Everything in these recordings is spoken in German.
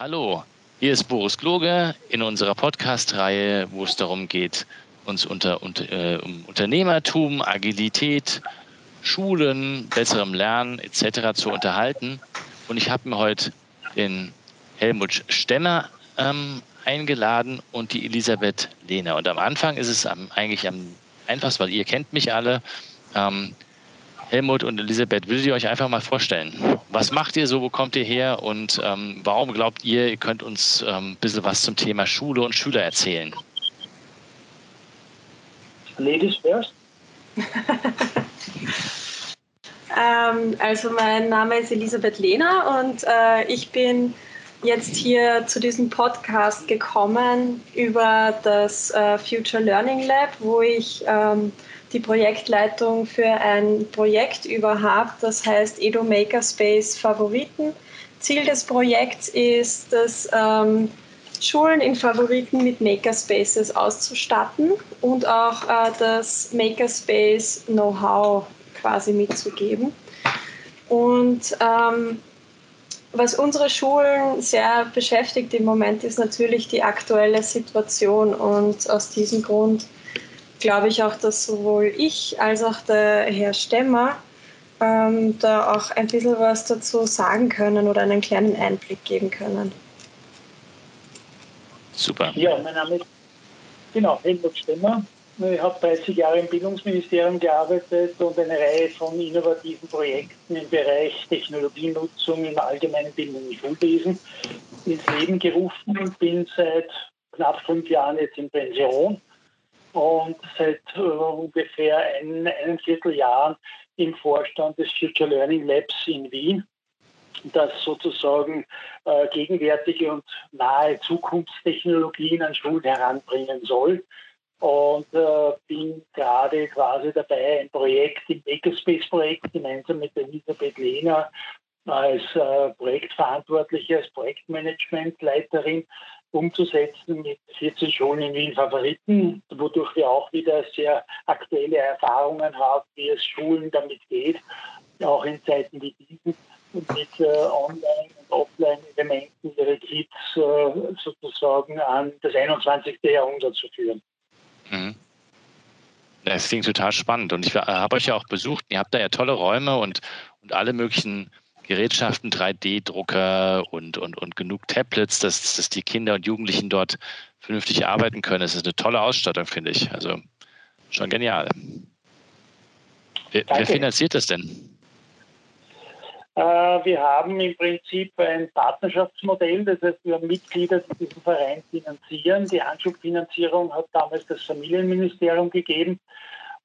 Hallo, hier ist Boris Kloge in unserer Podcast-Reihe, wo es darum geht, uns unter, unter, äh, um Unternehmertum, Agilität, Schulen, besserem Lernen etc. zu unterhalten. Und ich habe mir heute den Helmut Stemmer ähm, eingeladen und die Elisabeth Lehner. Und am Anfang ist es am, eigentlich am einfachsten, weil ihr kennt mich alle. Ähm, Helmut und Elisabeth, würdet ihr euch einfach mal vorstellen? Was macht ihr so? Wo kommt ihr her? Und ähm, warum glaubt ihr, ihr könnt uns ähm, ein bisschen was zum Thema Schule und Schüler erzählen? Ladies first. ähm, also mein Name ist Elisabeth Lehner und äh, ich bin jetzt hier zu diesem Podcast gekommen über das äh, Future Learning Lab, wo ich ähm, die Projektleitung für ein Projekt überhaupt, das heißt Edo Makerspace Favoriten. Ziel des Projekts ist, dass ähm, Schulen in Favoriten mit Makerspaces auszustatten und auch äh, das Makerspace Know-how quasi mitzugeben. Und ähm, was unsere Schulen sehr beschäftigt im Moment, ist natürlich die aktuelle Situation. Und aus diesem Grund glaube ich auch, dass sowohl ich als auch der Herr Stemmer ähm, da auch ein bisschen was dazu sagen können oder einen kleinen Einblick geben können. Super. Ja, mein Name ist genau Helmut Stemmer. Ich habe 30 Jahre im Bildungsministerium gearbeitet und eine Reihe von innovativen Projekten im Bereich Technologienutzung im allgemeinen Bildung und Schulwesen ins Leben gerufen und bin seit knapp fünf Jahren jetzt in Pension und seit äh, ungefähr ein, einem Vierteljahr im Vorstand des Future Learning Labs in Wien, das sozusagen äh, gegenwärtige und nahe Zukunftstechnologien an Schulen heranbringen soll. Und äh, bin gerade quasi dabei, ein Projekt, im Makerspace-Projekt, gemeinsam mit Elisabeth Lehner als äh, Projektverantwortliche, als Projektmanagementleiterin umzusetzen mit 14 Schulen in Wien Favoriten, wodurch wir auch wieder sehr aktuelle Erfahrungen haben, wie es Schulen damit geht, auch in Zeiten wie diesen mit äh, Online- und Offline-Elementen ihre Kids äh, sozusagen an das 21. Jahrhundert zu führen. Mhm. Das klingt total spannend und ich habe euch ja auch besucht. Ihr habt da ja tolle Räume und, und alle möglichen Gerätschaften, 3D-Drucker und, und, und genug Tablets, dass, dass die Kinder und Jugendlichen dort vernünftig arbeiten können. Das ist eine tolle Ausstattung, finde ich. Also schon genial. Wer, wer finanziert das denn? Äh, wir haben im Prinzip ein Partnerschaftsmodell, das heißt, wir haben Mitglieder, die diesen Verein finanzieren. Die Anschubfinanzierung hat damals das Familienministerium gegeben.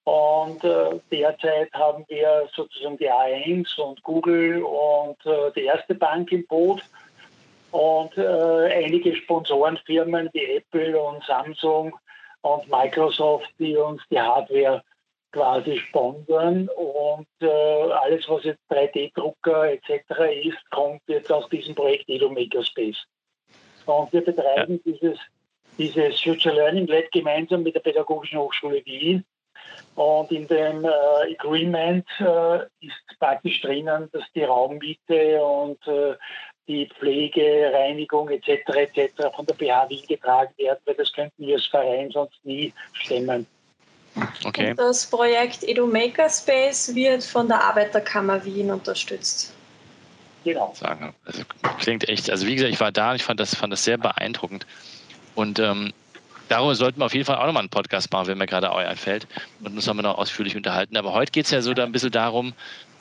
Und äh, derzeit haben wir sozusagen die A1 und Google und äh, die erste Bank im Boot und äh, einige Sponsorenfirmen wie Apple und Samsung und Microsoft, die uns die Hardware quasi sponsern. Und äh, alles, was jetzt 3D-Drucker etc. ist, kommt jetzt aus diesem Projekt Edo Makerspace. Und wir betreiben dieses, dieses Future Learning Lab gemeinsam mit der Pädagogischen Hochschule Wien und in dem äh, Agreement äh, ist praktisch drinnen, dass die Raummiete und äh, die Pflege, Reinigung etc. etc. von der BH Wien getragen werden, weil das könnten wir als Verein sonst nie stemmen. Okay. Und das Projekt Edu Makerspace wird von der Arbeiterkammer Wien unterstützt. Genau. Sagen. Also klingt echt, also wie gesagt, ich war da und ich fand das, fand das sehr beeindruckend. Und ähm, Darüber sollten wir auf jeden Fall auch nochmal einen Podcast machen, wenn mir gerade auch einfällt. Und uns wir noch ausführlich unterhalten. Aber heute geht es ja so da ein bisschen darum,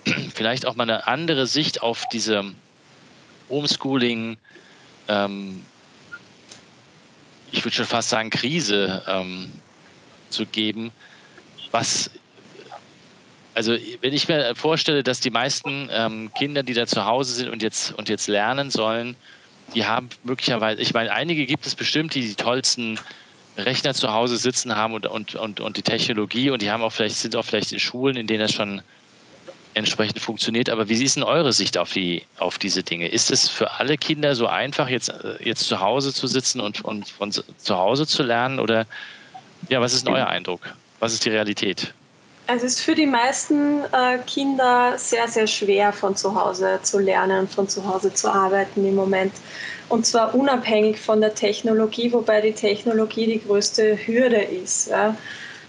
vielleicht auch mal eine andere Sicht auf diese Homeschooling, ähm, ich würde schon fast sagen, Krise ähm, zu geben. Was, also wenn ich mir vorstelle, dass die meisten ähm, Kinder, die da zu Hause sind und jetzt, und jetzt lernen sollen, die haben möglicherweise, ich meine, einige gibt es bestimmt, die die tollsten Rechner zu Hause sitzen haben und, und, und, und die Technologie und die haben auch vielleicht, sind auch vielleicht in Schulen, in denen das schon entsprechend funktioniert. Aber wie ist denn eure Sicht auf, die, auf diese Dinge? Ist es für alle Kinder so einfach, jetzt, jetzt zu Hause zu sitzen und, und von zu Hause zu lernen? Oder ja, was ist denn euer Eindruck? Was ist die Realität? Es ist für die meisten äh, Kinder sehr, sehr schwer, von zu Hause zu lernen, von zu Hause zu arbeiten im Moment. Und zwar unabhängig von der Technologie, wobei die Technologie die größte Hürde ist. Ja.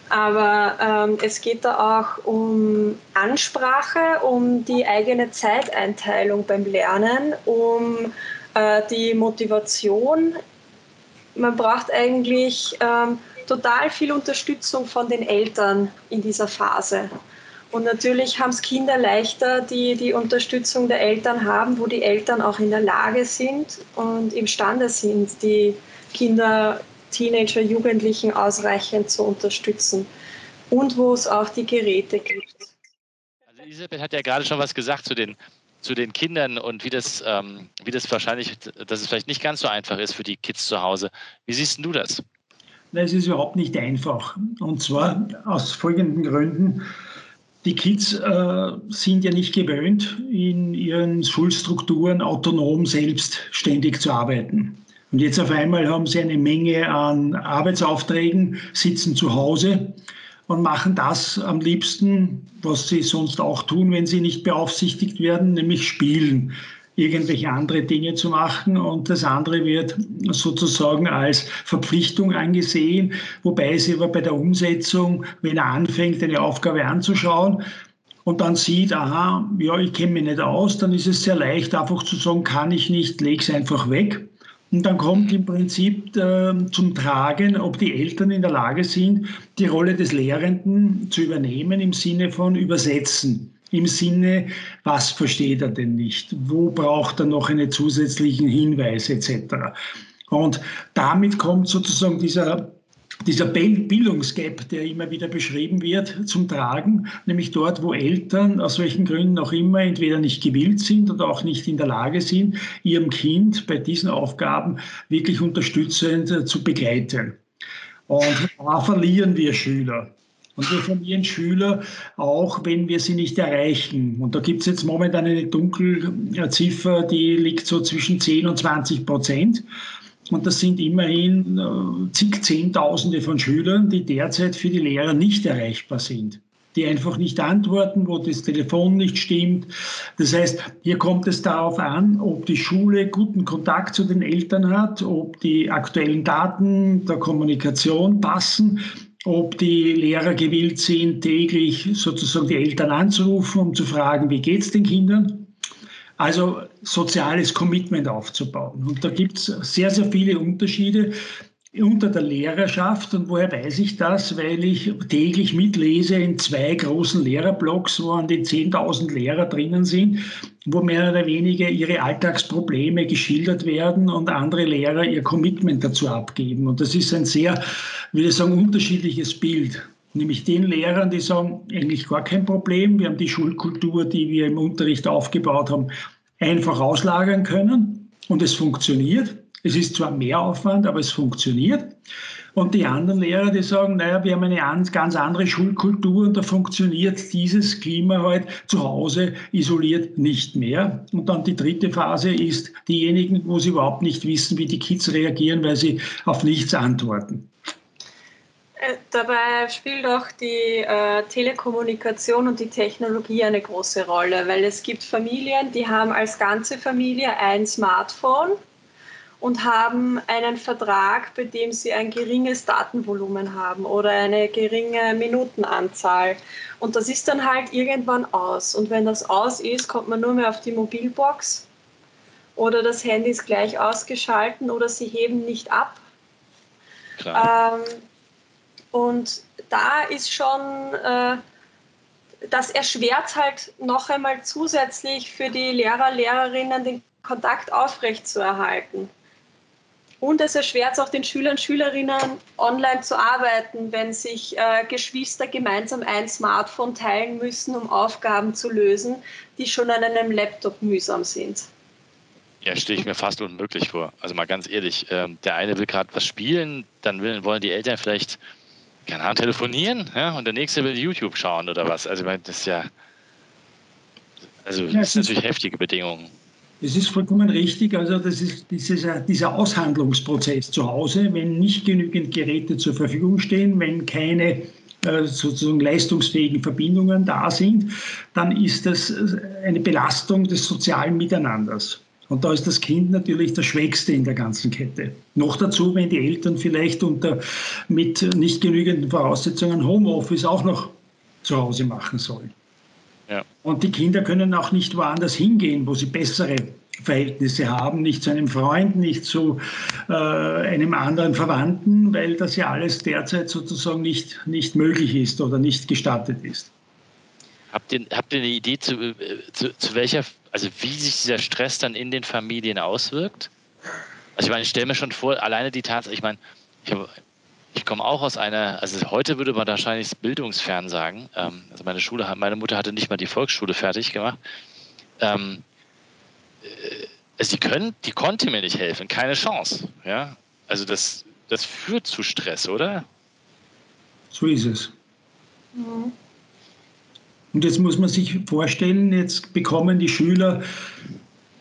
Aber ähm, es geht da auch um Ansprache, um die eigene Zeiteinteilung beim Lernen, um äh, die Motivation. Man braucht eigentlich ähm, total viel Unterstützung von den Eltern in dieser Phase. Und natürlich haben es Kinder leichter, die die Unterstützung der Eltern haben, wo die Eltern auch in der Lage sind und imstande sind, die Kinder Teenager, Jugendlichen ausreichend zu unterstützen und wo es auch die Geräte gibt. Also Elisabeth hat ja gerade schon was gesagt zu den, zu den Kindern und wie das, ähm, wie das wahrscheinlich, dass es vielleicht nicht ganz so einfach ist für die Kids zu Hause. Wie siehst du das? Es ist überhaupt nicht einfach. Und zwar aus folgenden Gründen. Die Kids äh, sind ja nicht gewöhnt, in ihren Schulstrukturen autonom selbstständig zu arbeiten. Und jetzt auf einmal haben sie eine Menge an Arbeitsaufträgen, sitzen zu Hause und machen das am liebsten, was sie sonst auch tun, wenn sie nicht beaufsichtigt werden, nämlich spielen irgendwelche andere Dinge zu machen und das andere wird sozusagen als Verpflichtung angesehen, wobei sie aber bei der Umsetzung, wenn er anfängt, eine Aufgabe anzuschauen, und dann sieht, aha, ja, ich kenne mich nicht aus, dann ist es sehr leicht, einfach zu sagen, kann ich nicht, leg es einfach weg. Und dann kommt im Prinzip äh, zum Tragen, ob die Eltern in der Lage sind, die Rolle des Lehrenden zu übernehmen im Sinne von übersetzen. Im Sinne, was versteht er denn nicht? Wo braucht er noch einen zusätzlichen Hinweis etc. Und damit kommt sozusagen dieser dieser Bildungsgap, der immer wieder beschrieben wird, zum Tragen, nämlich dort, wo Eltern aus welchen Gründen auch immer entweder nicht gewillt sind oder auch nicht in der Lage sind, ihrem Kind bei diesen Aufgaben wirklich unterstützend äh, zu begleiten. Und da verlieren wir Schüler. Und wir verlieren Schüler auch, wenn wir sie nicht erreichen. Und da gibt es jetzt momentan eine Dunkelziffer, die liegt so zwischen 10 und 20 Prozent. Und das sind immerhin äh, zig Zehntausende von Schülern, die derzeit für die Lehrer nicht erreichbar sind die einfach nicht antworten, wo das Telefon nicht stimmt. Das heißt, hier kommt es darauf an, ob die Schule guten Kontakt zu den Eltern hat, ob die aktuellen Daten der Kommunikation passen, ob die Lehrer gewillt sind, täglich sozusagen die Eltern anzurufen, um zu fragen, wie geht es den Kindern. Also soziales Commitment aufzubauen. Und da gibt es sehr, sehr viele Unterschiede unter der Lehrerschaft. Und woher weiß ich das? Weil ich täglich mitlese in zwei großen Lehrerblogs, wo an die 10.000 Lehrer drinnen sind, wo mehr oder weniger ihre Alltagsprobleme geschildert werden und andere Lehrer ihr Commitment dazu abgeben. Und das ist ein sehr, würde ich sagen, unterschiedliches Bild nämlich den Lehrern, die sagen, eigentlich gar kein Problem, wir haben die Schulkultur, die wir im Unterricht aufgebaut haben, einfach auslagern können und es funktioniert. Es ist zwar mehr Aufwand, aber es funktioniert. Und die anderen Lehrer, die sagen, naja, wir haben eine ganz andere Schulkultur und da funktioniert dieses Klima halt zu Hause isoliert nicht mehr. Und dann die dritte Phase ist diejenigen, wo sie überhaupt nicht wissen, wie die Kids reagieren, weil sie auf nichts antworten. Äh, dabei spielt auch die äh, Telekommunikation und die Technologie eine große Rolle, weil es gibt Familien, die haben als ganze Familie ein Smartphone und haben einen Vertrag, bei dem sie ein geringes Datenvolumen haben oder eine geringe Minutenanzahl. Und das ist dann halt irgendwann aus. Und wenn das aus ist, kommt man nur mehr auf die Mobilbox oder das Handy ist gleich ausgeschalten oder sie heben nicht ab. Ähm, und da ist schon, äh, das erschwert halt noch einmal zusätzlich für die Lehrer, Lehrerinnen den Kontakt aufrechtzuerhalten. Und es erschwert auch den Schülern, Schülerinnen, online zu arbeiten, wenn sich äh, Geschwister gemeinsam ein Smartphone teilen müssen, um Aufgaben zu lösen, die schon an einem Laptop mühsam sind. Ja, stehe ich mir fast unmöglich vor. Also mal ganz ehrlich, äh, der eine will gerade was spielen, dann will, wollen die Eltern vielleicht keine Ahnung, telefonieren, ja, und der nächste will YouTube schauen oder was. Also, das ist ja, also, das sind natürlich heftige Bedingungen. Es ist vollkommen richtig. Also, das ist dieser, dieser Aushandlungsprozess zu Hause, wenn nicht genügend Geräte zur Verfügung stehen, wenn keine äh, sozusagen leistungsfähigen Verbindungen da sind, dann ist das eine Belastung des sozialen Miteinanders. Und da ist das Kind natürlich der Schwächste in der ganzen Kette. Noch dazu, wenn die Eltern vielleicht unter, mit nicht genügenden Voraussetzungen Homeoffice auch noch zu Hause machen sollen. Ja. Und die Kinder können auch nicht woanders hingehen, wo sie bessere Verhältnisse haben, nicht zu einem Freund, nicht zu äh, einem anderen Verwandten, weil das ja alles derzeit sozusagen nicht, nicht möglich ist oder nicht gestattet ist. Habt ihr, habt ihr eine Idee, zu, äh, zu, zu welcher, also wie sich dieser Stress dann in den Familien auswirkt? Also ich meine, ich stelle mir schon vor, alleine die Tatsache, ich meine, ich, ich komme auch aus einer, also heute würde man wahrscheinlich bildungsfern sagen. Ähm, also meine Schule, meine Mutter hatte nicht mal die Volksschule fertig gemacht. Ähm, äh, also die können, die konnte mir nicht helfen, keine Chance. Ja, also das, das führt zu Stress, oder? So ist es. Mhm. Und jetzt muss man sich vorstellen, jetzt bekommen die Schüler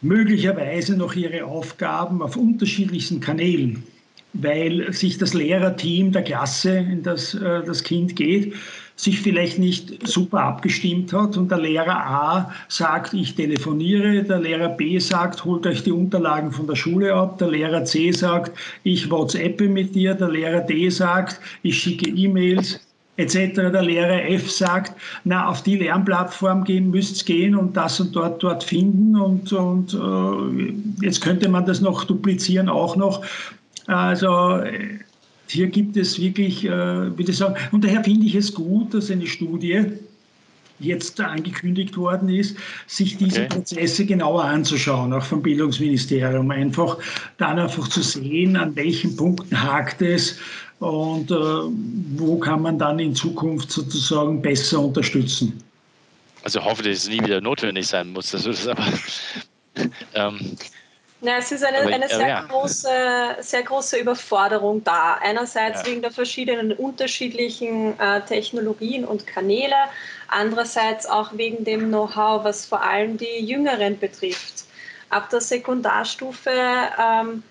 möglicherweise noch ihre Aufgaben auf unterschiedlichsten Kanälen, weil sich das Lehrerteam der Klasse, in das äh, das Kind geht, sich vielleicht nicht super abgestimmt hat und der Lehrer A sagt, ich telefoniere, der Lehrer B sagt, holt euch die Unterlagen von der Schule ab, der Lehrer C sagt, ich WhatsApp mit dir, der Lehrer D sagt, ich schicke E-Mails, etc. Der Lehrer F sagt, na, auf die Lernplattform gehen, müsst gehen und das und dort dort finden und, und äh, jetzt könnte man das noch duplizieren auch noch. Also hier gibt es wirklich, äh, würde ich sagen, und daher finde ich es gut, dass eine Studie jetzt angekündigt worden ist, sich diese okay. Prozesse genauer anzuschauen, auch vom Bildungsministerium. Einfach dann einfach zu sehen, an welchen Punkten hakt es, und äh, wo kann man dann in Zukunft sozusagen besser unterstützen. Also hoffe, dass es nie wieder notwendig sein muss. Das ist aber. ähm, na, es ist eine, eine sehr, ja. große, sehr große Überforderung da. Einerseits ja. wegen der verschiedenen unterschiedlichen äh, Technologien und Kanäle, andererseits auch wegen dem Know-how, was vor allem die Jüngeren betrifft. Ab der Sekundarstufe ähm,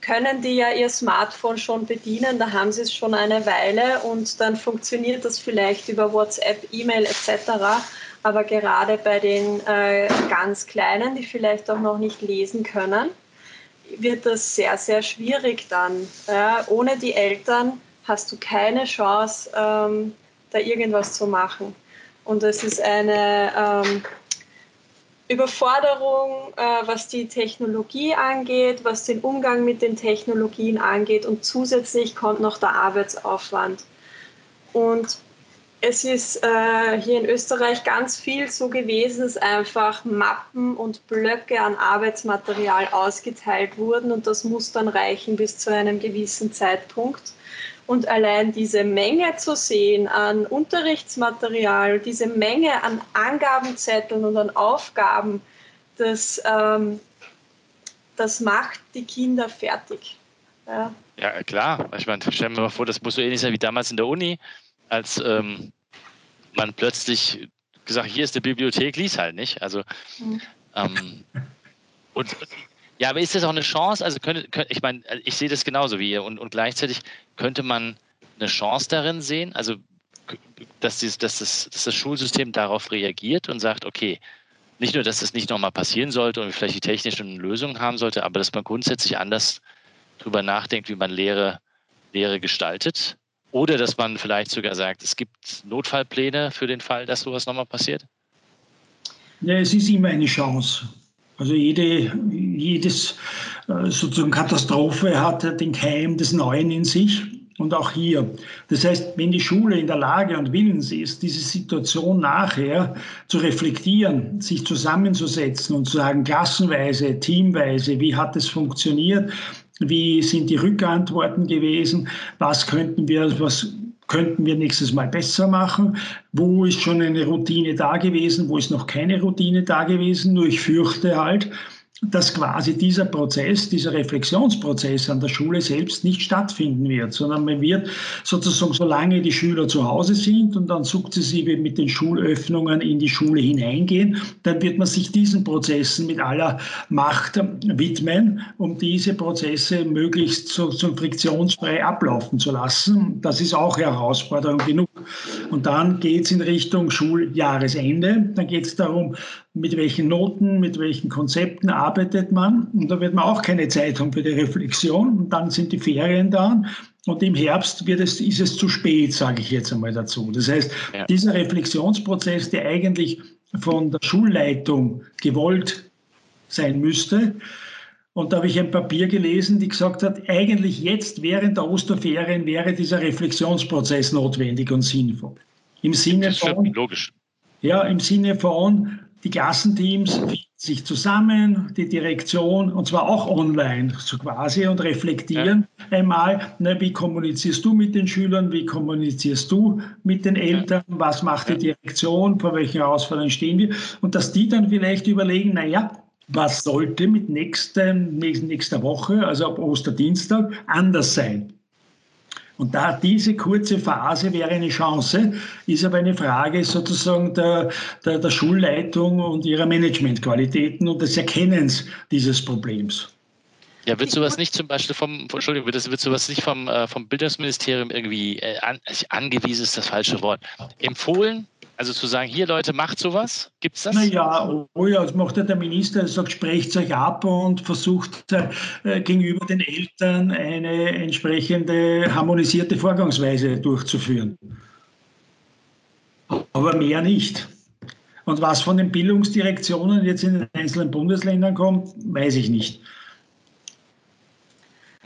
können die ja ihr Smartphone schon bedienen, da haben sie es schon eine Weile und dann funktioniert das vielleicht über WhatsApp, E-Mail etc. Aber gerade bei den äh, ganz Kleinen, die vielleicht auch noch nicht lesen können, wird das sehr, sehr schwierig dann. Ja, ohne die Eltern hast du keine Chance, ähm, da irgendwas zu machen. Und es ist eine ähm, Überforderung, äh, was die Technologie angeht, was den Umgang mit den Technologien angeht und zusätzlich kommt noch der Arbeitsaufwand. Und es ist äh, hier in Österreich ganz viel so gewesen, dass einfach Mappen und Blöcke an Arbeitsmaterial ausgeteilt wurden und das muss dann reichen bis zu einem gewissen Zeitpunkt. Und allein diese Menge zu sehen an Unterrichtsmaterial, diese Menge an Angabenzetteln und an Aufgaben, das, ähm, das macht die Kinder fertig. Ja, ja klar. Ich meine, stellen wir mal vor, das muss so ähnlich sein wie damals in der Uni, als ähm, man plötzlich gesagt, hier ist die Bibliothek, lies halt nicht. Also mhm. ähm, und ja, aber ist das auch eine Chance? Also könnte, könnte ich meine, ich sehe das genauso wie ihr und, und gleichzeitig könnte man eine Chance darin sehen, also dass, dies, dass, das, dass das Schulsystem darauf reagiert und sagt, okay, nicht nur, dass das nicht nochmal passieren sollte und vielleicht die technischen Lösungen haben sollte, aber dass man grundsätzlich anders darüber nachdenkt, wie man Lehre, Lehre gestaltet. Oder dass man vielleicht sogar sagt, es gibt Notfallpläne für den Fall, dass sowas nochmal passiert? Ja, es ist immer eine Chance. Also jede, jedes äh, sozusagen Katastrophe hat den Keim des Neuen in sich. Und auch hier. Das heißt, wenn die Schule in der Lage und willens ist, diese Situation nachher zu reflektieren, sich zusammenzusetzen und zu sagen, klassenweise, teamweise, wie hat es funktioniert, wie sind die Rückantworten gewesen, was könnten wir, was könnten wir nächstes Mal besser machen? Wo ist schon eine Routine da gewesen? Wo ist noch keine Routine da gewesen? Nur ich fürchte halt, dass quasi dieser Prozess, dieser Reflexionsprozess an der Schule selbst nicht stattfinden wird, sondern man wird sozusagen, solange die Schüler zu Hause sind und dann sukzessive mit den Schulöffnungen in die Schule hineingehen, dann wird man sich diesen Prozessen mit aller Macht widmen, um diese Prozesse möglichst so, so friktionsfrei ablaufen zu lassen. Das ist auch Herausforderung genug. Und dann geht es in Richtung Schuljahresende. Dann geht es darum, mit welchen Noten, mit welchen Konzepten arbeitet man. Und da wird man auch keine Zeit haben für die Reflexion. Und dann sind die Ferien da. Und im Herbst wird es, ist es zu spät, sage ich jetzt einmal dazu. Das heißt, ja. dieser Reflexionsprozess, der eigentlich von der Schulleitung gewollt sein müsste, und da habe ich ein Papier gelesen, die gesagt hat, eigentlich jetzt während der Osterferien wäre dieser Reflexionsprozess notwendig und sinnvoll. Im Sinne von, logisch. Ja, im Sinne von, die Klassenteams finden sich zusammen, die Direktion, und zwar auch online, so quasi, und reflektieren ja. einmal, ne, wie kommunizierst du mit den Schülern, wie kommunizierst du mit den Eltern, was macht die Direktion, vor welchen Herausforderungen stehen wir, und dass die dann vielleicht überlegen, naja, was sollte mit nächsten, nächster Woche, also ab Osterdienstag, anders sein? Und da diese kurze Phase wäre eine Chance, ist aber eine Frage sozusagen der, der, der Schulleitung und ihrer Managementqualitäten und des Erkennens dieses Problems. Ja, wird sowas nicht zum Beispiel vom, Entschuldigung, wird, wird sowas nicht vom, äh, vom Bildungsministerium irgendwie äh, an, angewiesen, ist das falsche Wort, empfohlen? Also zu sagen, hier Leute, macht sowas? Gibt es das? Naja, oh ja, das macht ja der Minister, er sagt, sprecht euch ab und versucht äh, gegenüber den Eltern eine entsprechende harmonisierte Vorgangsweise durchzuführen. Aber mehr nicht. Und was von den Bildungsdirektionen jetzt in den einzelnen Bundesländern kommt, weiß ich nicht.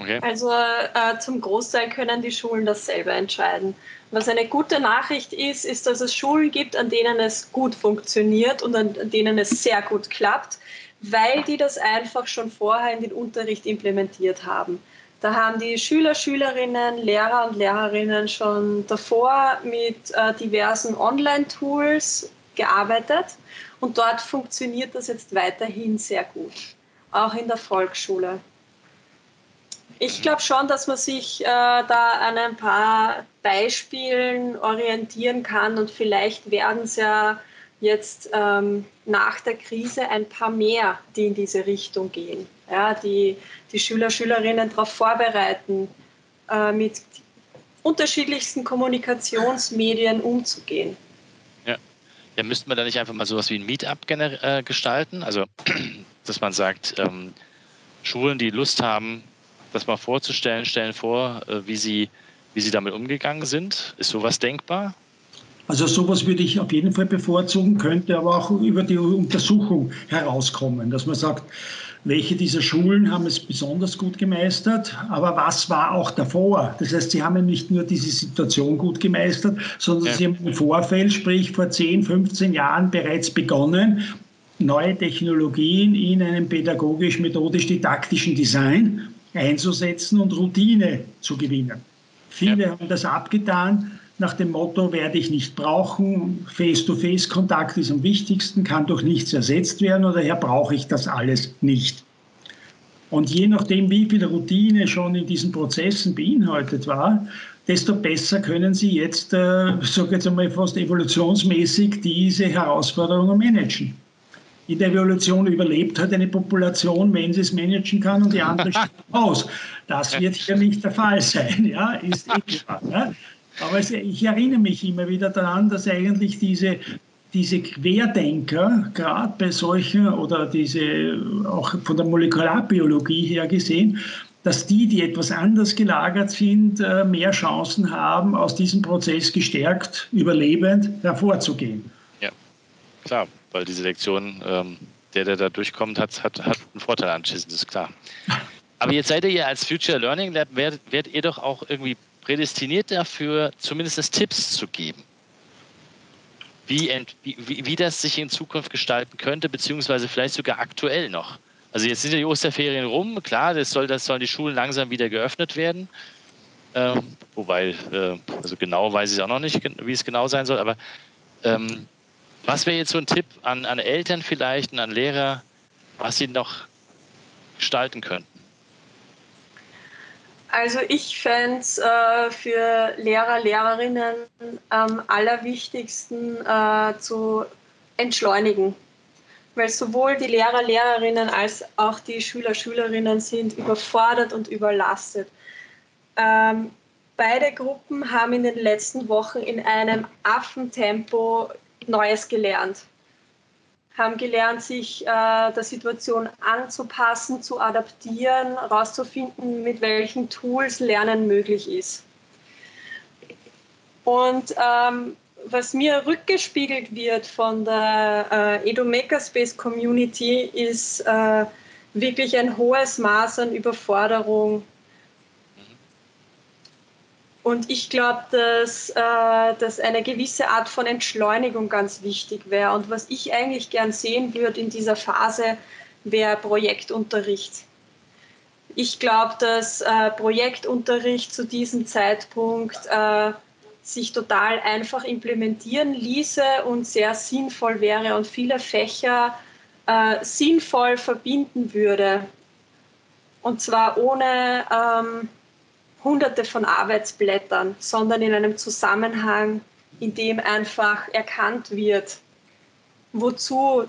Okay. Also äh, zum Großteil können die Schulen das selber entscheiden. Was eine gute Nachricht ist, ist, dass es Schulen gibt, an denen es gut funktioniert und an denen es sehr gut klappt, weil die das einfach schon vorher in den Unterricht implementiert haben. Da haben die Schüler, Schülerinnen, Lehrer und Lehrerinnen schon davor mit äh, diversen Online-Tools gearbeitet und dort funktioniert das jetzt weiterhin sehr gut, auch in der Volksschule. Ich glaube schon, dass man sich äh, da an ein paar Beispielen orientieren kann und vielleicht werden es ja jetzt ähm, nach der Krise ein paar mehr, die in diese Richtung gehen. Ja, die, die Schüler, Schülerinnen darauf vorbereiten, äh, mit unterschiedlichsten Kommunikationsmedien umzugehen. Ja. ja, müsste man da nicht einfach mal sowas wie ein Meetup äh, gestalten? Also, dass man sagt, ähm, Schulen, die Lust haben, das mal vorzustellen, stellen vor, äh, wie Sie, wie Sie damit umgegangen sind. Ist sowas denkbar? Also sowas würde ich auf jeden Fall bevorzugen, könnte aber auch über die Untersuchung herauskommen, dass man sagt, welche dieser Schulen haben es besonders gut gemeistert, aber was war auch davor? Das heißt, sie haben nicht nur diese Situation gut gemeistert, sondern ja. sie haben im Vorfeld, sprich vor 10, 15 Jahren bereits begonnen, neue Technologien in einem pädagogisch-methodisch-didaktischen Design einzusetzen und Routine zu gewinnen. Viele ja. haben das abgetan nach dem Motto, werde ich nicht brauchen, Face-to-Face-Kontakt ist am wichtigsten, kann durch nichts ersetzt werden oder daher brauche ich das alles nicht. Und je nachdem, wie viel Routine schon in diesen Prozessen beinhaltet war, desto besser können Sie jetzt, äh, sage jetzt einmal fast evolutionsmäßig, diese Herausforderungen managen in der Evolution überlebt halt eine Population, wenn sie es managen kann und die andere stirbt aus. Das wird hier nicht der Fall sein, ja, ist eh klar. Ja. Aber ich erinnere mich immer wieder daran, dass eigentlich diese, diese Querdenker, gerade bei solchen oder diese auch von der Molekularbiologie her gesehen, dass die, die etwas anders gelagert sind, äh, mehr Chancen haben, aus diesem Prozess gestärkt, überlebend hervorzugehen. Ja, klar weil die Selektion, ähm, der, der da durchkommt, hat, hat, hat einen Vorteil anschließend, das ist klar. Aber jetzt seid ihr ja als Future Learning Lab, werdet, werdet ihr doch auch irgendwie prädestiniert dafür, zumindest Tipps zu geben. Wie, ent, wie, wie das sich in Zukunft gestalten könnte, beziehungsweise vielleicht sogar aktuell noch. Also jetzt sind ja die Osterferien rum, klar, das, soll, das sollen die Schulen langsam wieder geöffnet werden. Ähm, wobei, äh, also genau weiß ich auch noch nicht, wie es genau sein soll, aber ähm, was wäre jetzt so ein Tipp an, an Eltern vielleicht und an Lehrer, was sie noch gestalten könnten? Also ich fände es äh, für Lehrer, Lehrerinnen am allerwichtigsten äh, zu entschleunigen. Weil sowohl die Lehrer, Lehrerinnen als auch die Schüler, Schülerinnen sind überfordert und überlastet. Ähm, beide Gruppen haben in den letzten Wochen in einem Affentempo Neues gelernt haben gelernt, sich äh, der Situation anzupassen, zu adaptieren, herauszufinden, mit welchen Tools Lernen möglich ist. Und ähm, was mir rückgespiegelt wird von der äh, Edo Makerspace Community ist äh, wirklich ein hohes Maß an Überforderung und ich glaube, dass, äh, dass eine gewisse Art von Entschleunigung ganz wichtig wäre. Und was ich eigentlich gern sehen würde in dieser Phase, wäre Projektunterricht. Ich glaube, dass äh, Projektunterricht zu diesem Zeitpunkt äh, sich total einfach implementieren ließe und sehr sinnvoll wäre und viele Fächer äh, sinnvoll verbinden würde. Und zwar ohne... Ähm, hunderte von Arbeitsblättern, sondern in einem Zusammenhang, in dem einfach erkannt wird, wozu,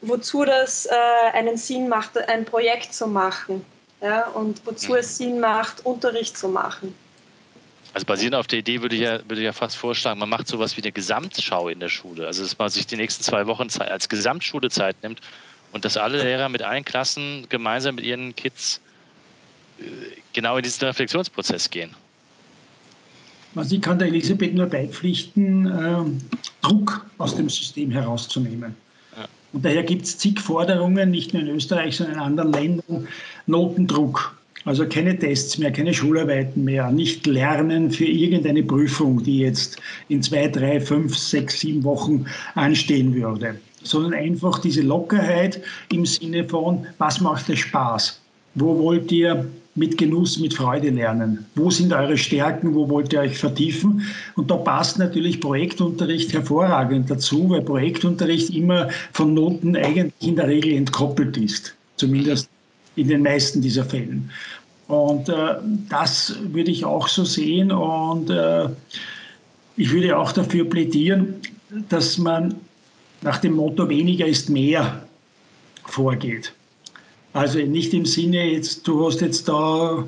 wozu das äh, einen Sinn macht, ein Projekt zu machen ja, und wozu es Sinn macht, Unterricht zu machen. Also basierend auf der Idee würde ich, ja, würde ich ja fast vorschlagen, man macht sowas wie eine Gesamtschau in der Schule. Also dass man sich die nächsten zwei Wochen als Gesamtschulezeit nimmt und dass alle Lehrer mit allen Klassen gemeinsam mit ihren Kids genau in diesen Reflexionsprozess gehen. Also ich kann der Elisabeth nur beipflichten, äh, Druck aus dem System herauszunehmen. Ja. Und daher gibt es zig Forderungen, nicht nur in Österreich, sondern in anderen Ländern, Notendruck. Also keine Tests mehr, keine Schularbeiten mehr, nicht lernen für irgendeine Prüfung, die jetzt in zwei, drei, fünf, sechs, sieben Wochen anstehen würde, sondern einfach diese Lockerheit im Sinne von, was macht dir Spaß? Wo wollt ihr mit Genuss, mit Freude lernen? Wo sind eure Stärken? Wo wollt ihr euch vertiefen? Und da passt natürlich Projektunterricht hervorragend dazu, weil Projektunterricht immer von Noten eigentlich in der Regel entkoppelt ist. Zumindest in den meisten dieser Fällen. Und äh, das würde ich auch so sehen. Und äh, ich würde auch dafür plädieren, dass man nach dem Motto weniger ist mehr vorgeht. Also nicht im Sinne, jetzt, du hast jetzt da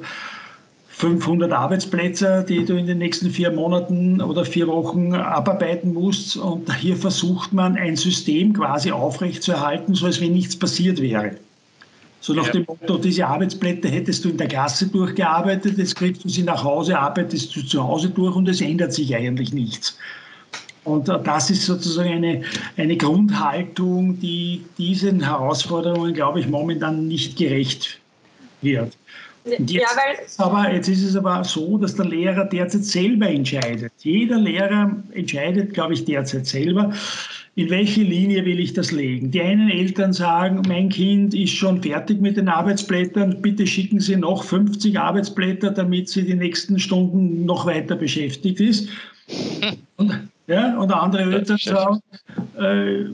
500 Arbeitsplätze, die du in den nächsten vier Monaten oder vier Wochen abarbeiten musst. Und hier versucht man ein System quasi aufrechtzuerhalten, so als wenn nichts passiert wäre. So nach ja. dem Motto, diese Arbeitsplätze hättest du in der Klasse durchgearbeitet, jetzt kriegst du sie nach Hause, arbeitest du zu Hause durch und es ändert sich eigentlich nichts. Und das ist sozusagen eine, eine Grundhaltung, die diesen Herausforderungen, glaube ich, momentan nicht gerecht wird. Jetzt, ja, aber, jetzt ist es aber so, dass der Lehrer derzeit selber entscheidet. Jeder Lehrer entscheidet, glaube ich, derzeit selber, in welche Linie will ich das legen. Die einen Eltern sagen, mein Kind ist schon fertig mit den Arbeitsblättern, bitte schicken Sie noch 50 Arbeitsblätter, damit sie die nächsten Stunden noch weiter beschäftigt ist. Und ja, und andere Eltern sagen, äh,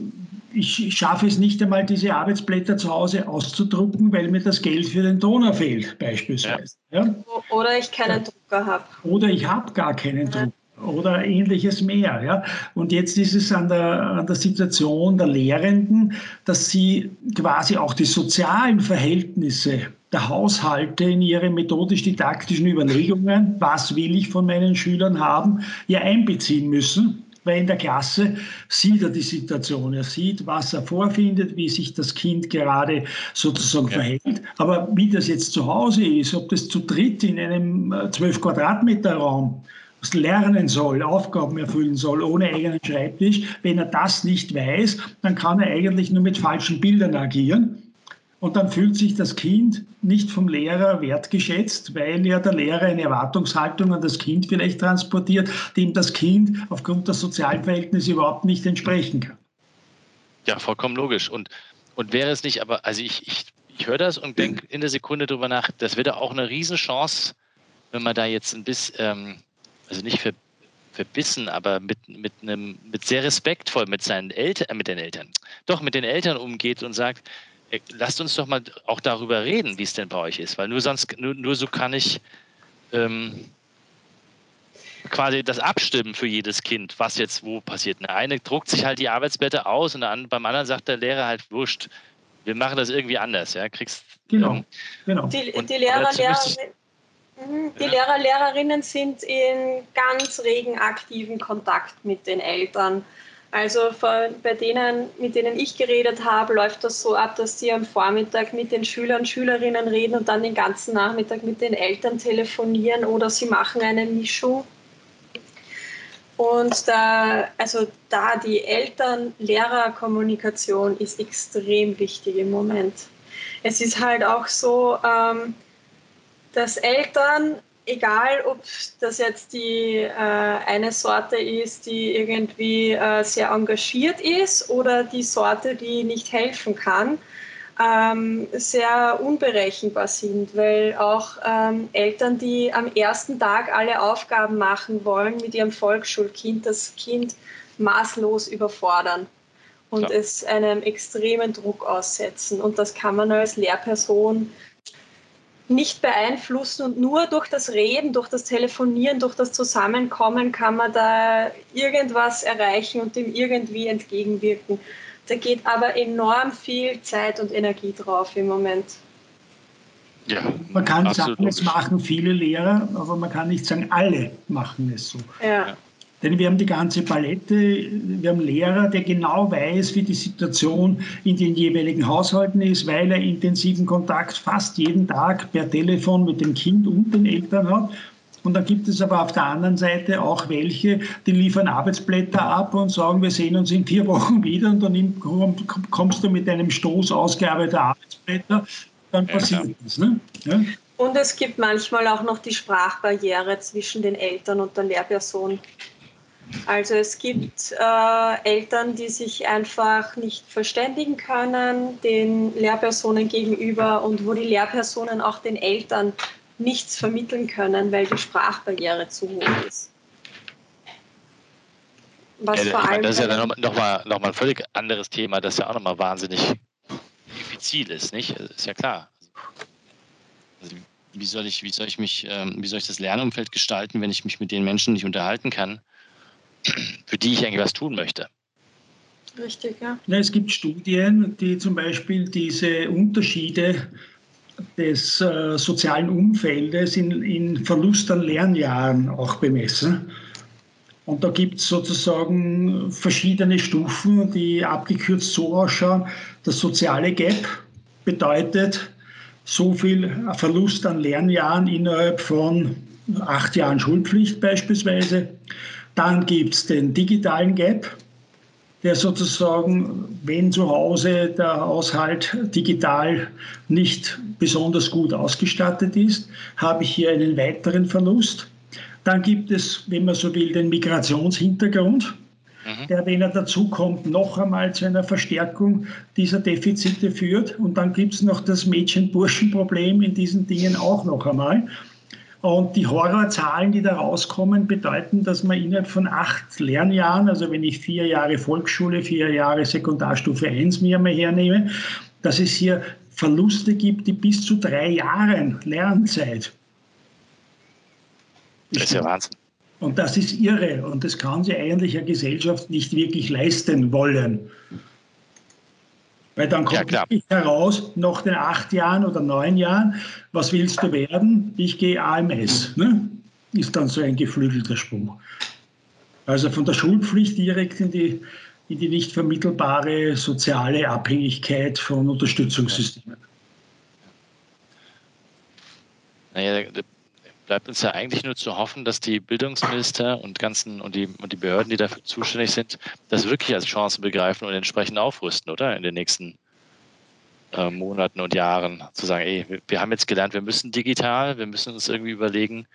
ich schaffe es nicht einmal, diese Arbeitsblätter zu Hause auszudrucken, weil mir das Geld für den Toner fehlt, beispielsweise. Ja. Ja? Oder ich keinen Drucker habe. Oder ich habe gar keinen Drucker oder ähnliches mehr. Ja? Und jetzt ist es an der, an der Situation der Lehrenden, dass sie quasi auch die sozialen Verhältnisse der Haushalte in ihre methodisch-didaktischen Überlegungen, was will ich von meinen Schülern haben, ja einbeziehen müssen. Weil in der Klasse sieht er die Situation, er sieht, was er vorfindet, wie sich das Kind gerade sozusagen ja. verhält. Aber wie das jetzt zu Hause ist, ob das zu dritt in einem 12 äh, Quadratmeter Raum lernen soll, Aufgaben erfüllen soll, ohne eigenen Schreibtisch, wenn er das nicht weiß, dann kann er eigentlich nur mit falschen Bildern agieren. Und dann fühlt sich das Kind nicht vom Lehrer wertgeschätzt, weil ja der Lehrer eine Erwartungshaltung an das Kind vielleicht transportiert, dem das Kind aufgrund der sozialen Verhältnisse überhaupt nicht entsprechen kann. Ja, vollkommen logisch. Und, und wäre es nicht, aber also ich, ich, ich höre das und denke in der Sekunde drüber nach, das wäre auch eine Riesenchance, wenn man da jetzt ein bisschen, ähm, also nicht für verbissen, aber mit, mit einem, mit sehr respektvoll mit seinen Eltern, äh, mit den Eltern, doch mit den Eltern umgeht und sagt, lasst uns doch mal auch darüber reden, wie es denn bei euch ist, weil nur sonst, nur, nur so kann ich ähm, quasi das abstimmen für jedes Kind, was jetzt wo passiert. Der eine druckt sich halt die Arbeitsblätter aus und beim anderen sagt der Lehrer halt, wurscht, wir machen das irgendwie anders, ja, kriegst genau, ähm, genau. Die, die Lehrer, Lehrerinnen, mhm, die ja. Lehrer, Lehrerinnen sind in ganz regen aktiven Kontakt mit den Eltern. Also bei denen, mit denen ich geredet habe, läuft das so ab, dass sie am Vormittag mit den Schülern, Schülerinnen reden und dann den ganzen Nachmittag mit den Eltern telefonieren oder sie machen eine Mischung. Und da, also da die Eltern-Lehrer-Kommunikation ist extrem wichtig im Moment. Es ist halt auch so, ähm, dass Eltern, egal ob das jetzt die äh, eine Sorte ist, die irgendwie äh, sehr engagiert ist oder die Sorte, die nicht helfen kann, ähm, sehr unberechenbar sind, weil auch ähm, Eltern, die am ersten Tag alle Aufgaben machen wollen mit ihrem Volksschulkind, das Kind maßlos überfordern und ja. es einem extremen Druck aussetzen. Und das kann man als Lehrperson nicht beeinflussen und nur durch das Reden, durch das Telefonieren, durch das Zusammenkommen kann man da irgendwas erreichen und dem irgendwie entgegenwirken. Da geht aber enorm viel Zeit und Energie drauf im Moment. Ja, man kann sagen, es machen viele Lehrer, aber man kann nicht sagen, alle machen es so. Ja. Denn wir haben die ganze Palette, wir haben Lehrer, der genau weiß, wie die Situation in den jeweiligen Haushalten ist, weil er intensiven Kontakt fast jeden Tag per Telefon mit dem Kind und den Eltern hat und dann gibt es aber auf der anderen Seite auch welche, die liefern Arbeitsblätter ab und sagen, wir sehen uns in vier Wochen wieder und dann kommst du mit einem Stoß ausgearbeiteter Arbeitsblätter, dann passiert ja. das. Ne? Ja? Und es gibt manchmal auch noch die Sprachbarriere zwischen den Eltern und der Lehrperson. Also es gibt äh, Eltern, die sich einfach nicht verständigen können den Lehrpersonen gegenüber und wo die Lehrpersonen auch den Eltern nichts vermitteln können, weil die Sprachbarriere zu hoch ist. Was ja, vor allem das ist ja dann nochmal noch mal, noch mal ein völlig anderes Thema, das ja auch nochmal wahnsinnig diffizil ist, nicht? Ist ja klar. Also, wie soll ich, wie soll ich mich, ähm, wie soll ich das Lernumfeld gestalten, wenn ich mich mit den Menschen nicht unterhalten kann, für die ich eigentlich was tun möchte? Richtig, ja. ja. Es gibt Studien, die zum Beispiel diese Unterschiede des äh, sozialen Umfeldes in, in Verlust an Lernjahren auch bemessen. Und da gibt es sozusagen verschiedene Stufen, die abgekürzt so ausschauen. Das soziale Gap bedeutet so viel Verlust an Lernjahren innerhalb von acht Jahren Schulpflicht beispielsweise. Dann gibt es den digitalen Gap, der sozusagen, wenn zu Hause der Haushalt digital nicht besonders gut ausgestattet ist, habe ich hier einen weiteren Verlust. Dann gibt es, wenn man so will, den Migrationshintergrund, mhm. der, wenn er dazu kommt, noch einmal zu einer Verstärkung dieser Defizite führt. Und dann gibt es noch das Mädchen-Burschen-Problem in diesen Dingen auch noch einmal. Und die Horrorzahlen, die da rauskommen, bedeuten, dass man innerhalb von acht Lernjahren, also wenn ich vier Jahre Volksschule, vier Jahre Sekundarstufe 1 mir einmal hernehme, dass es hier Verluste gibt, die bis zu drei Jahren Lernzeit. Das ist ja Wahnsinn. Und das ist irre. Und das kann sich eigentlich eine Gesellschaft nicht wirklich leisten wollen. Weil dann kommt ja, heraus, nach den acht Jahren oder neun Jahren, was willst du werden? Ich gehe AMS. Ne? Ist dann so ein geflügelter Sprung. Also von der Schulpflicht direkt in die, in die nicht vermittelbare soziale Abhängigkeit von Unterstützungssystemen. Naja, bleibt uns ja eigentlich nur zu hoffen, dass die Bildungsminister und, ganzen, und, die, und die Behörden, die dafür zuständig sind, das wirklich als Chance begreifen und entsprechend aufrüsten, oder? In den nächsten äh, Monaten und Jahren. Zu sagen, ey, wir, wir haben jetzt gelernt, wir müssen digital, wir müssen uns irgendwie überlegen,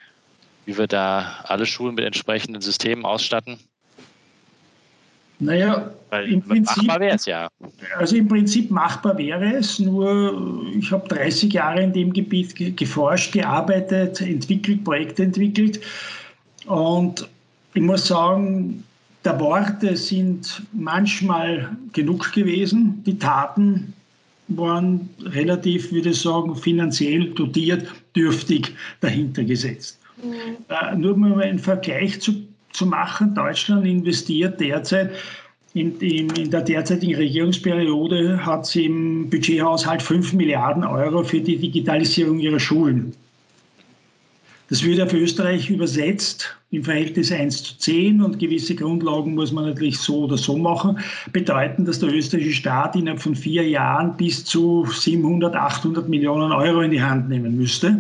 wie wir da alle Schulen mit entsprechenden Systemen ausstatten. Naja, Weil im Prinzip, machbar wäre es ja. Also im Prinzip machbar wäre es, nur ich habe 30 Jahre in dem Gebiet geforscht, gearbeitet, entwickelt, Projekte entwickelt. Und ich muss sagen, der Worte sind manchmal genug gewesen, die Taten waren relativ, würde ich sagen, finanziell dotiert, dürftig dahinter gesetzt. Mhm. Äh, nur um einen Vergleich zu, zu machen, Deutschland investiert derzeit in, in, in, der derzeitigen Regierungsperiode hat sie im Budgethaushalt 5 Milliarden Euro für die Digitalisierung ihrer Schulen. Das würde auf Österreich übersetzt im Verhältnis 1 zu 10 und gewisse Grundlagen muss man natürlich so oder so machen, bedeuten, dass der österreichische Staat innerhalb von vier Jahren bis zu 700, 800 Millionen Euro in die Hand nehmen müsste.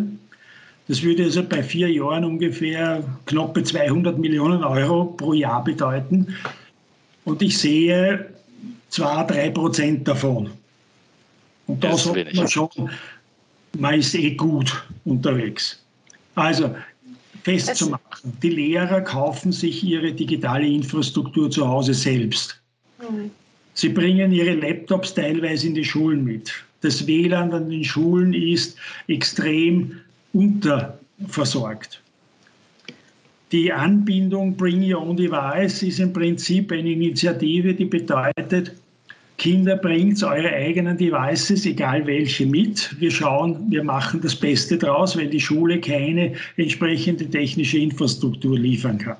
Das würde also bei vier Jahren ungefähr knappe 200 Millionen Euro pro Jahr bedeuten. Und ich sehe zwei, drei Prozent davon. Und da sagt man schon, man ist eh gut unterwegs. Also festzumachen, die Lehrer kaufen sich ihre digitale Infrastruktur zu Hause selbst. Mhm. Sie bringen ihre Laptops teilweise in die Schulen mit. Das WLAN an den Schulen ist extrem unterversorgt. Die Anbindung Bring Your Own Device ist im Prinzip eine Initiative, die bedeutet, Kinder, bringt eure eigenen Devices, egal welche, mit. Wir schauen, wir machen das Beste draus, weil die Schule keine entsprechende technische Infrastruktur liefern kann.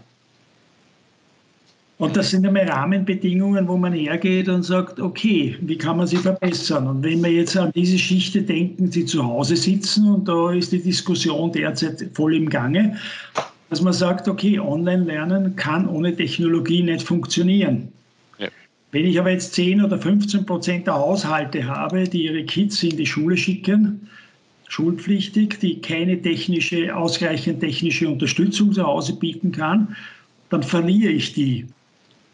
Und das sind einmal Rahmenbedingungen, wo man hergeht und sagt, okay, wie kann man sie verbessern? Und wenn wir jetzt an diese Schichte denken, die zu Hause sitzen, und da ist die Diskussion derzeit voll im Gange, dass man sagt, okay, Online-Lernen kann ohne Technologie nicht funktionieren. Ja. Wenn ich aber jetzt 10 oder 15 Prozent der Haushalte habe, die ihre Kids in die Schule schicken, schulpflichtig, die keine technische, ausreichend technische Unterstützung zu Hause bieten kann, dann verliere ich die.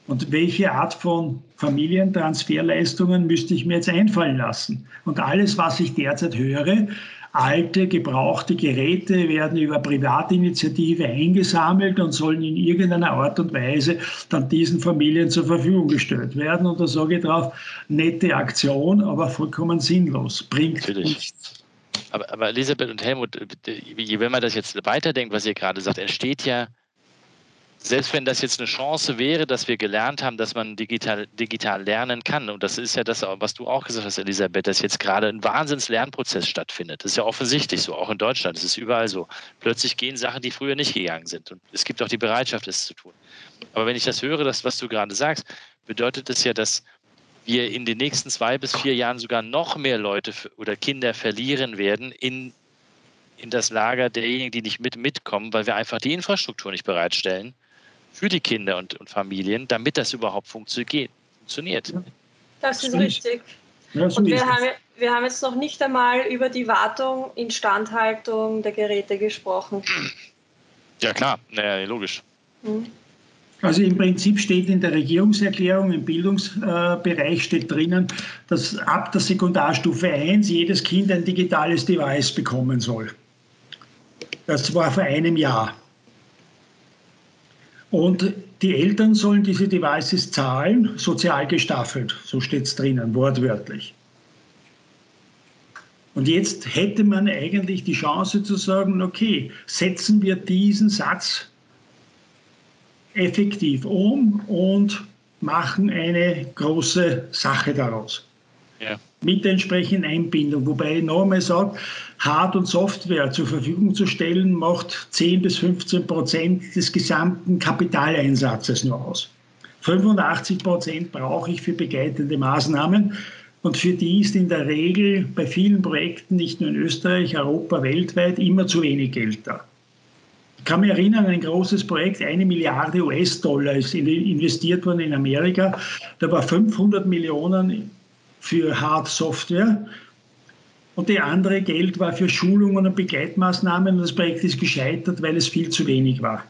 Und welche Art von Familientransferleistungen müsste ich mir jetzt einfallen lassen? Und alles, was ich derzeit höre, alte, gebrauchte Geräte werden über Privatinitiative eingesammelt und sollen in irgendeiner Art und Weise dann diesen Familien zur Verfügung gestellt werden. Und da sage ich drauf, nette Aktion, aber vollkommen sinnlos, bringt Natürlich. nichts. Aber, aber Elisabeth und Helmut, wenn man das jetzt weiterdenkt, was ihr gerade sagt, entsteht ja selbst wenn das jetzt eine Chance wäre, dass wir gelernt haben, dass man digital, digital lernen kann, und das ist ja das, was du auch gesagt hast, Elisabeth, dass jetzt gerade ein Wahnsinns-Lernprozess stattfindet. Das ist ja offensichtlich so, auch in Deutschland. Das ist überall so. Plötzlich gehen Sachen, die früher nicht gegangen sind. Und es gibt auch die Bereitschaft, es zu tun. Aber wenn ich das höre, das, was du gerade sagst, bedeutet das ja, dass wir in den nächsten zwei bis vier Jahren sogar noch mehr Leute oder Kinder verlieren werden in, in das Lager derjenigen, die nicht mit mitkommen, weil wir einfach die Infrastruktur nicht bereitstellen für die Kinder und, und Familien, damit das überhaupt funktioniert. Das ist richtig. und wir haben, wir haben jetzt noch nicht einmal über die Wartung, Instandhaltung der Geräte gesprochen. Ja klar, naja, logisch. Mhm. Also im Prinzip steht in der Regierungserklärung im Bildungsbereich steht drinnen, dass ab der Sekundarstufe 1 jedes Kind ein digitales Device bekommen soll. Das war vor einem Jahr. Und die Eltern sollen diese Devices zahlen, sozial gestaffelt, so steht es drinnen, wortwörtlich. Und jetzt hätte man eigentlich die Chance zu sagen, okay, setzen wir diesen Satz effektiv um und machen eine große Sache daraus. Ja. Mit der entsprechenden Einbindung. Wobei ich noch einmal sage, Hard- und Software zur Verfügung zu stellen, macht 10 bis 15 Prozent des gesamten Kapitaleinsatzes nur aus. 85 Prozent brauche ich für begleitende Maßnahmen. Und für die ist in der Regel bei vielen Projekten, nicht nur in Österreich, Europa, weltweit, immer zu wenig Geld da. Ich kann mich erinnern, ein großes Projekt, eine Milliarde US-Dollar ist investiert worden in Amerika. Da war 500 Millionen für Hard Software und die andere Geld war für Schulungen und Begleitmaßnahmen. Und das Projekt ist gescheitert, weil es viel zu wenig war.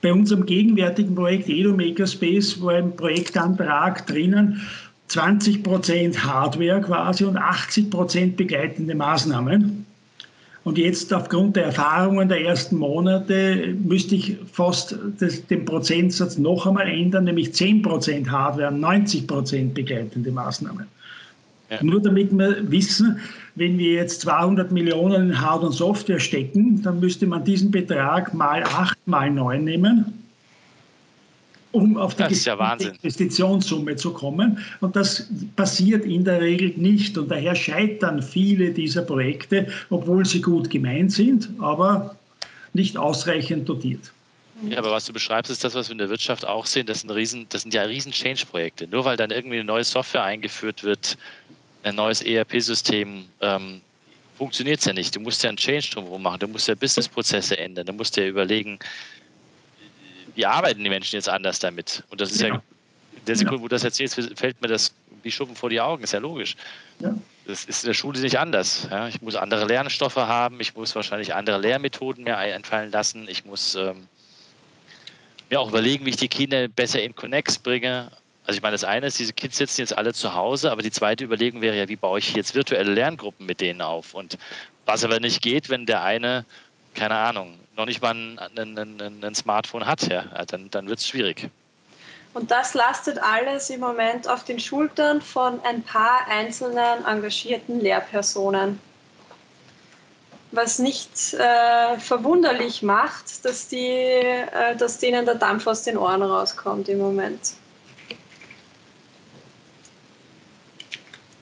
Bei unserem gegenwärtigen Projekt Edo Makerspace war ein Projektantrag drinnen, 20% Hardware quasi und 80% begleitende Maßnahmen. Und jetzt aufgrund der Erfahrungen der ersten Monate müsste ich fast das, den Prozentsatz noch einmal ändern, nämlich 10% Hardware und 90 begleitende Maßnahmen. Ja. Nur damit wir wissen, wenn wir jetzt 200 Millionen in Hard- und Software stecken, dann müsste man diesen Betrag mal 8 mal 9 nehmen. Um auf die ja Investitionssumme zu kommen. Und das passiert in der Regel nicht. Und daher scheitern viele dieser Projekte, obwohl sie gut gemeint sind, aber nicht ausreichend dotiert. Ja, aber was du beschreibst, ist das, was wir in der Wirtschaft auch sehen. Das sind, riesen, das sind ja riesen Change-Projekte. Nur weil dann irgendwie eine neue Software eingeführt wird, ein neues ERP-System, ähm, funktioniert es ja nicht. Du musst ja einen Change drumherum machen. Du musst ja Business-Prozesse ändern. Du musst ja überlegen, wie arbeiten die Menschen jetzt anders damit? Und das ist ja, ja in der Sekunde, wo du das erzählst, fällt mir das wie Schuppen vor die Augen. Ist ja logisch. Ja. Das ist in der Schule nicht anders. Ja? Ich muss andere Lernstoffe haben. Ich muss wahrscheinlich andere Lehrmethoden mir einfallen lassen. Ich muss ähm, mir auch überlegen, wie ich die Kinder besser in Connects bringe. Also ich meine, das eine ist, diese Kids sitzen jetzt alle zu Hause, aber die zweite Überlegung wäre ja, wie baue ich jetzt virtuelle Lerngruppen mit denen auf? Und was aber nicht geht, wenn der eine, keine Ahnung, noch nicht mal ein, ein, ein, ein Smartphone hat, ja, dann, dann wird es schwierig. Und das lastet alles im Moment auf den Schultern von ein paar einzelnen engagierten Lehrpersonen was nicht äh, verwunderlich macht, dass, die, äh, dass denen der Dampf aus den Ohren rauskommt im Moment.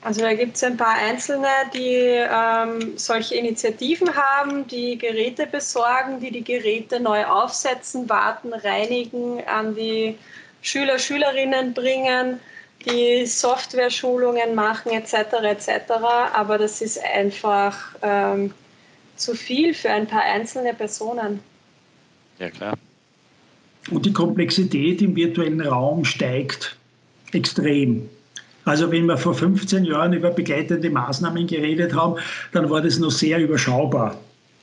Also da gibt es ein paar Einzelne, die ähm, solche Initiativen haben, die Geräte besorgen, die die Geräte neu aufsetzen, warten, reinigen, an die Schüler, Schülerinnen bringen, die Software-Schulungen machen etc. etc. Aber das ist einfach ähm, zu viel für ein paar einzelne Personen. Ja, klar. Und die Komplexität im virtuellen Raum steigt extrem. Also wenn wir vor 15 Jahren über begleitende Maßnahmen geredet haben, dann war das noch sehr überschaubar.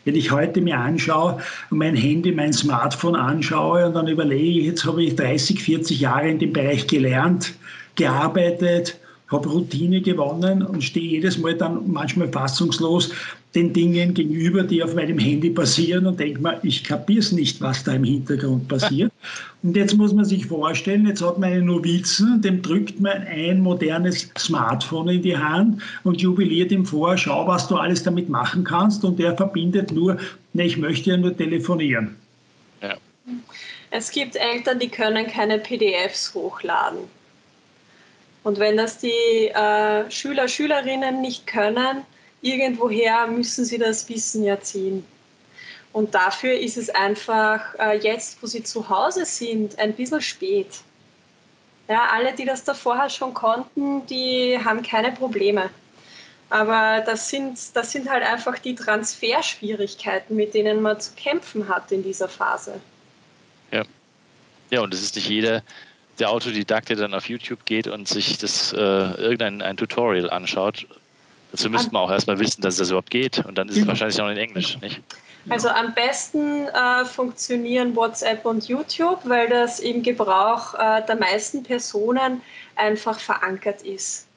Wenn ich heute mir anschaue und mein Handy, mein Smartphone anschaue und dann überlege, jetzt habe ich 30, 40 Jahre in dem Bereich gelernt, gearbeitet, habe Routine gewonnen und stehe jedes Mal dann manchmal fassungslos den Dingen gegenüber, die auf meinem Handy passieren und denke mir, ich kapiere es nicht, was da im Hintergrund passiert. Und jetzt muss man sich vorstellen, jetzt hat man einen Novizen, dem drückt man ein modernes Smartphone in die Hand und jubiliert ihm vor, schau, was du alles damit machen kannst und der verbindet nur, ne, ich möchte ja nur telefonieren. Ja. Es gibt Eltern, die können keine PDFs hochladen. Und wenn das die äh, Schüler, Schülerinnen nicht können, irgendwoher müssen sie das Wissen ja ziehen. Und dafür ist es einfach äh, jetzt, wo sie zu Hause sind, ein bisschen spät. Ja, alle, die das da vorher schon konnten, die haben keine Probleme. Aber das sind, das sind halt einfach die Transferschwierigkeiten, mit denen man zu kämpfen hat in dieser Phase. Ja. Ja, und es ist nicht jeder, der Autodidakt, der dann auf YouTube geht und sich das äh, irgendein ein Tutorial anschaut. Dazu müsste man auch erstmal wissen, dass das überhaupt geht. Und dann ist es genau. wahrscheinlich auch in Englisch, nicht? Also am besten äh, funktionieren WhatsApp und YouTube, weil das im Gebrauch äh, der meisten Personen einfach verankert ist.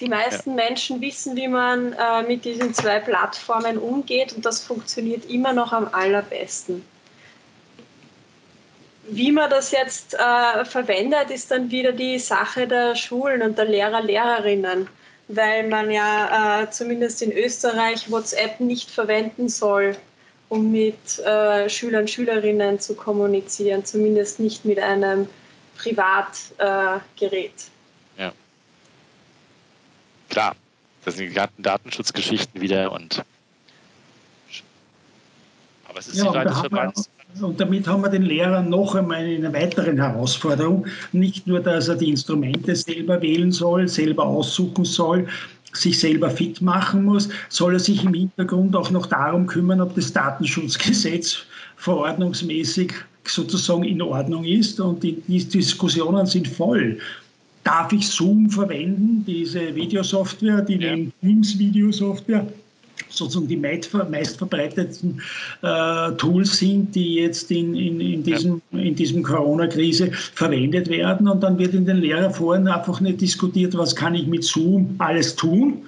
Die meisten ja. Menschen wissen, wie man äh, mit diesen zwei Plattformen umgeht und das funktioniert immer noch am allerbesten. Wie man das jetzt äh, verwendet, ist dann wieder die Sache der Schulen und der Lehrer, Lehrerinnen, weil man ja äh, zumindest in Österreich WhatsApp nicht verwenden soll, um mit äh, Schülern, Schülerinnen zu kommunizieren, zumindest nicht mit einem Privatgerät. ja. Klar, das sind die ganzen Datenschutzgeschichten wieder und aber es ist ja, die Verbreitens und damit haben wir den Lehrer noch einmal eine weitere Herausforderung. Nicht nur, dass er die Instrumente selber wählen soll, selber aussuchen soll, sich selber fit machen muss, soll er sich im Hintergrund auch noch darum kümmern, ob das Datenschutzgesetz verordnungsmäßig sozusagen in Ordnung ist. Und die, die Diskussionen sind voll. Darf ich Zoom verwenden, diese Videosoftware, die ja. Teams-Videosoftware? Sozusagen die meistverbreitetsten äh, Tools sind, die jetzt in, in, in diesem, in diesem Corona-Krise verwendet werden. Und dann wird in den Lehrerforen einfach nicht diskutiert, was kann ich mit Zoom alles tun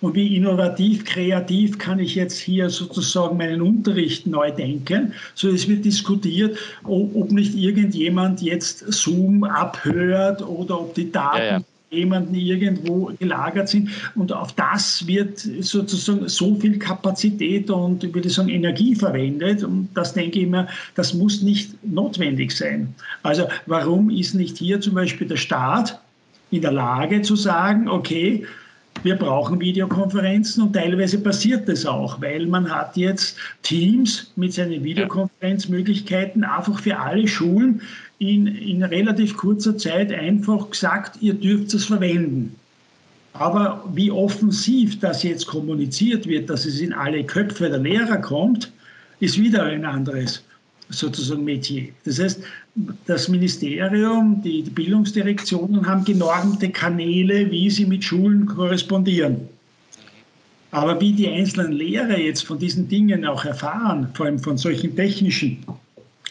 und wie innovativ, kreativ kann ich jetzt hier sozusagen meinen Unterricht neu denken. So es wird diskutiert, ob nicht irgendjemand jetzt Zoom abhört oder ob die Daten ja, ja jemanden irgendwo gelagert sind. Und auf das wird sozusagen so viel Kapazität und, ich würde sagen, Energie verwendet. Und das denke ich mir, das muss nicht notwendig sein. Also warum ist nicht hier zum Beispiel der Staat in der Lage zu sagen, okay, wir brauchen Videokonferenzen und teilweise passiert das auch, weil man hat jetzt Teams mit seinen Videokonferenzmöglichkeiten einfach für alle Schulen in, in relativ kurzer Zeit einfach gesagt, ihr dürft es verwenden. Aber wie offensiv das jetzt kommuniziert wird, dass es in alle Köpfe der Lehrer kommt, ist wieder ein anderes sozusagen Metier. Das heißt, das Ministerium, die, Bildungsdirektionen haben genormte Kanäle, wie sie mit Schulen korrespondieren. Aber wie die einzelnen Lehrer jetzt von diesen Dingen auch erfahren, vor allem von solchen technischen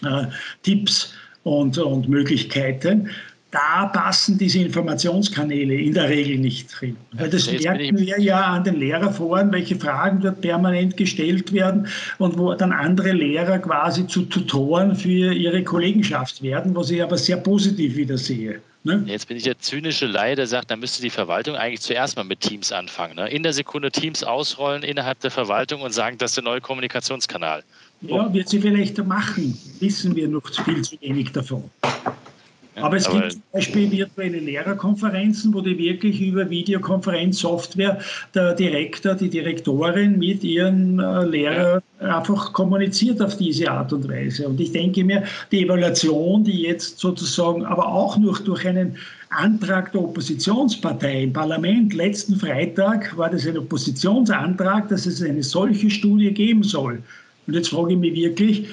äh, Tipps und, und Möglichkeiten, da passen diese Informationskanäle in der Regel nicht drin. Weil das merken wir ja an den Lehrerforen, welche Fragen dort permanent gestellt werden und wo dann andere Lehrer quasi zu Tutoren für ihre Kollegenschaft werden, was ich aber sehr positiv wieder sehe. Ne? Jetzt bin ich der zynische Laie, der sagt, da müsste die Verwaltung eigentlich zuerst mal mit Teams anfangen. Ne? In der Sekunde Teams ausrollen innerhalb der Verwaltung und sagen, das ist der neue Kommunikationskanal. Ja, wird sie vielleicht machen. Wissen wir noch viel zu wenig davon. Aber es aber gibt zum Beispiel virtuelle Lehrerkonferenzen, wo die wirklich über Videokonferenzsoftware der Direktor, die Direktorin mit ihren äh, Lehrern einfach kommuniziert auf diese Art und Weise. Und ich denke mir, die Evaluation, die jetzt sozusagen, aber auch nur durch einen Antrag der Oppositionspartei im Parlament letzten Freitag war das ein Oppositionsantrag, dass es eine solche Studie geben soll. Und jetzt frage ich mich wirklich,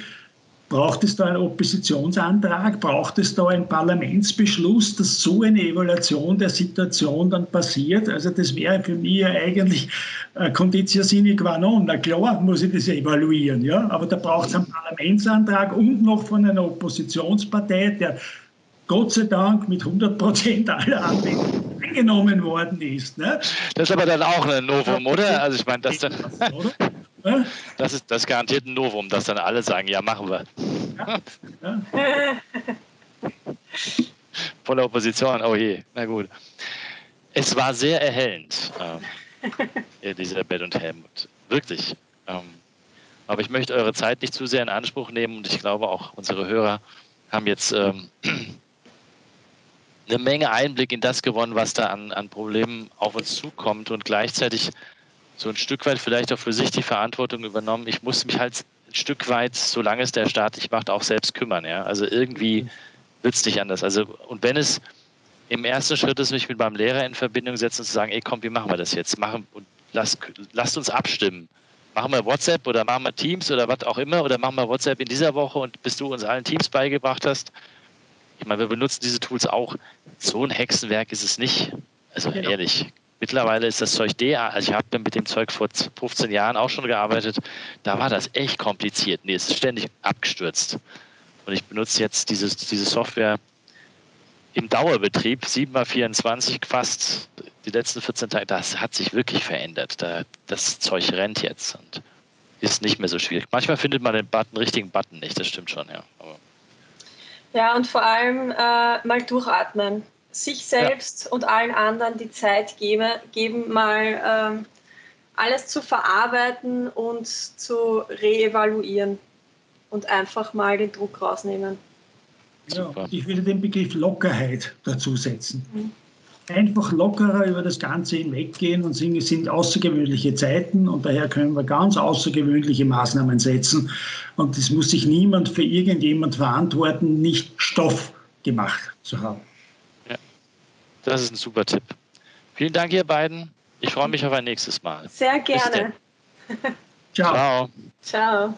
Braucht es da einen Oppositionsantrag? Braucht es da einen Parlamentsbeschluss, dass so eine Evaluation der Situation dann passiert? Also das wäre für mich ja eigentlich Conditio sine qua non. Na klar muss ich das evaluieren, ja? aber da braucht es einen Parlamentsantrag und noch von einer Oppositionspartei, der Gott sei Dank mit 100 Prozent aller Anwendungen angenommen worden ist. Ne? Das ist aber dann auch ein Novum, oder? Also ich meine, das dann... Das ist das garantiert ein Novum, dass dann alle sagen, ja, machen wir. Ja. Von der Opposition, oh je, na gut. Es war sehr erhellend, ähm, Elisabeth und Helmut. Wirklich. Ähm, aber ich möchte eure Zeit nicht zu sehr in Anspruch nehmen und ich glaube auch unsere Hörer haben jetzt ähm, eine Menge Einblick in das gewonnen, was da an, an Problemen auf uns zukommt und gleichzeitig so ein Stück weit vielleicht auch für sich die Verantwortung übernommen. Ich muss mich halt ein Stück weit, solange es der Staat nicht macht, auch selbst kümmern. Ja? Also irgendwie wird es nicht anders. Also, und wenn es im ersten Schritt ist, mich mit meinem Lehrer in Verbindung setzen und zu sagen, ey komm, wie machen wir das jetzt? Machen, und lass, lasst uns abstimmen. Machen wir WhatsApp oder machen wir Teams oder was auch immer oder machen wir WhatsApp in dieser Woche und bis du uns allen Teams beigebracht hast. Ich meine, wir benutzen diese Tools auch. So ein Hexenwerk ist es nicht. Also genau. ehrlich, Mittlerweile ist das Zeug der, also ich habe mit dem Zeug vor 15 Jahren auch schon gearbeitet, da war das echt kompliziert. Nee, es ist ständig abgestürzt. Und ich benutze jetzt dieses, diese Software im Dauerbetrieb, 7x24 fast die letzten 14 Tage, das hat sich wirklich verändert. Da, das Zeug rennt jetzt und ist nicht mehr so schwierig. Manchmal findet man den Button, richtigen Button nicht, das stimmt schon, ja. Aber ja, und vor allem äh, mal durchatmen sich selbst ja. und allen anderen die Zeit gebe, geben, mal ähm, alles zu verarbeiten und zu reevaluieren und einfach mal den Druck rausnehmen. Ja, ich würde den Begriff Lockerheit dazu setzen. Mhm. Einfach lockerer über das Ganze hinweggehen und sagen, es sind außergewöhnliche Zeiten und daher können wir ganz außergewöhnliche Maßnahmen setzen. Und es muss sich niemand für irgendjemand verantworten, nicht Stoff gemacht zu haben. Das ist ein super Tipp. Vielen Dank, ihr beiden. Ich freue mich auf ein nächstes Mal. Sehr gerne. Ciao. Ciao. Ciao.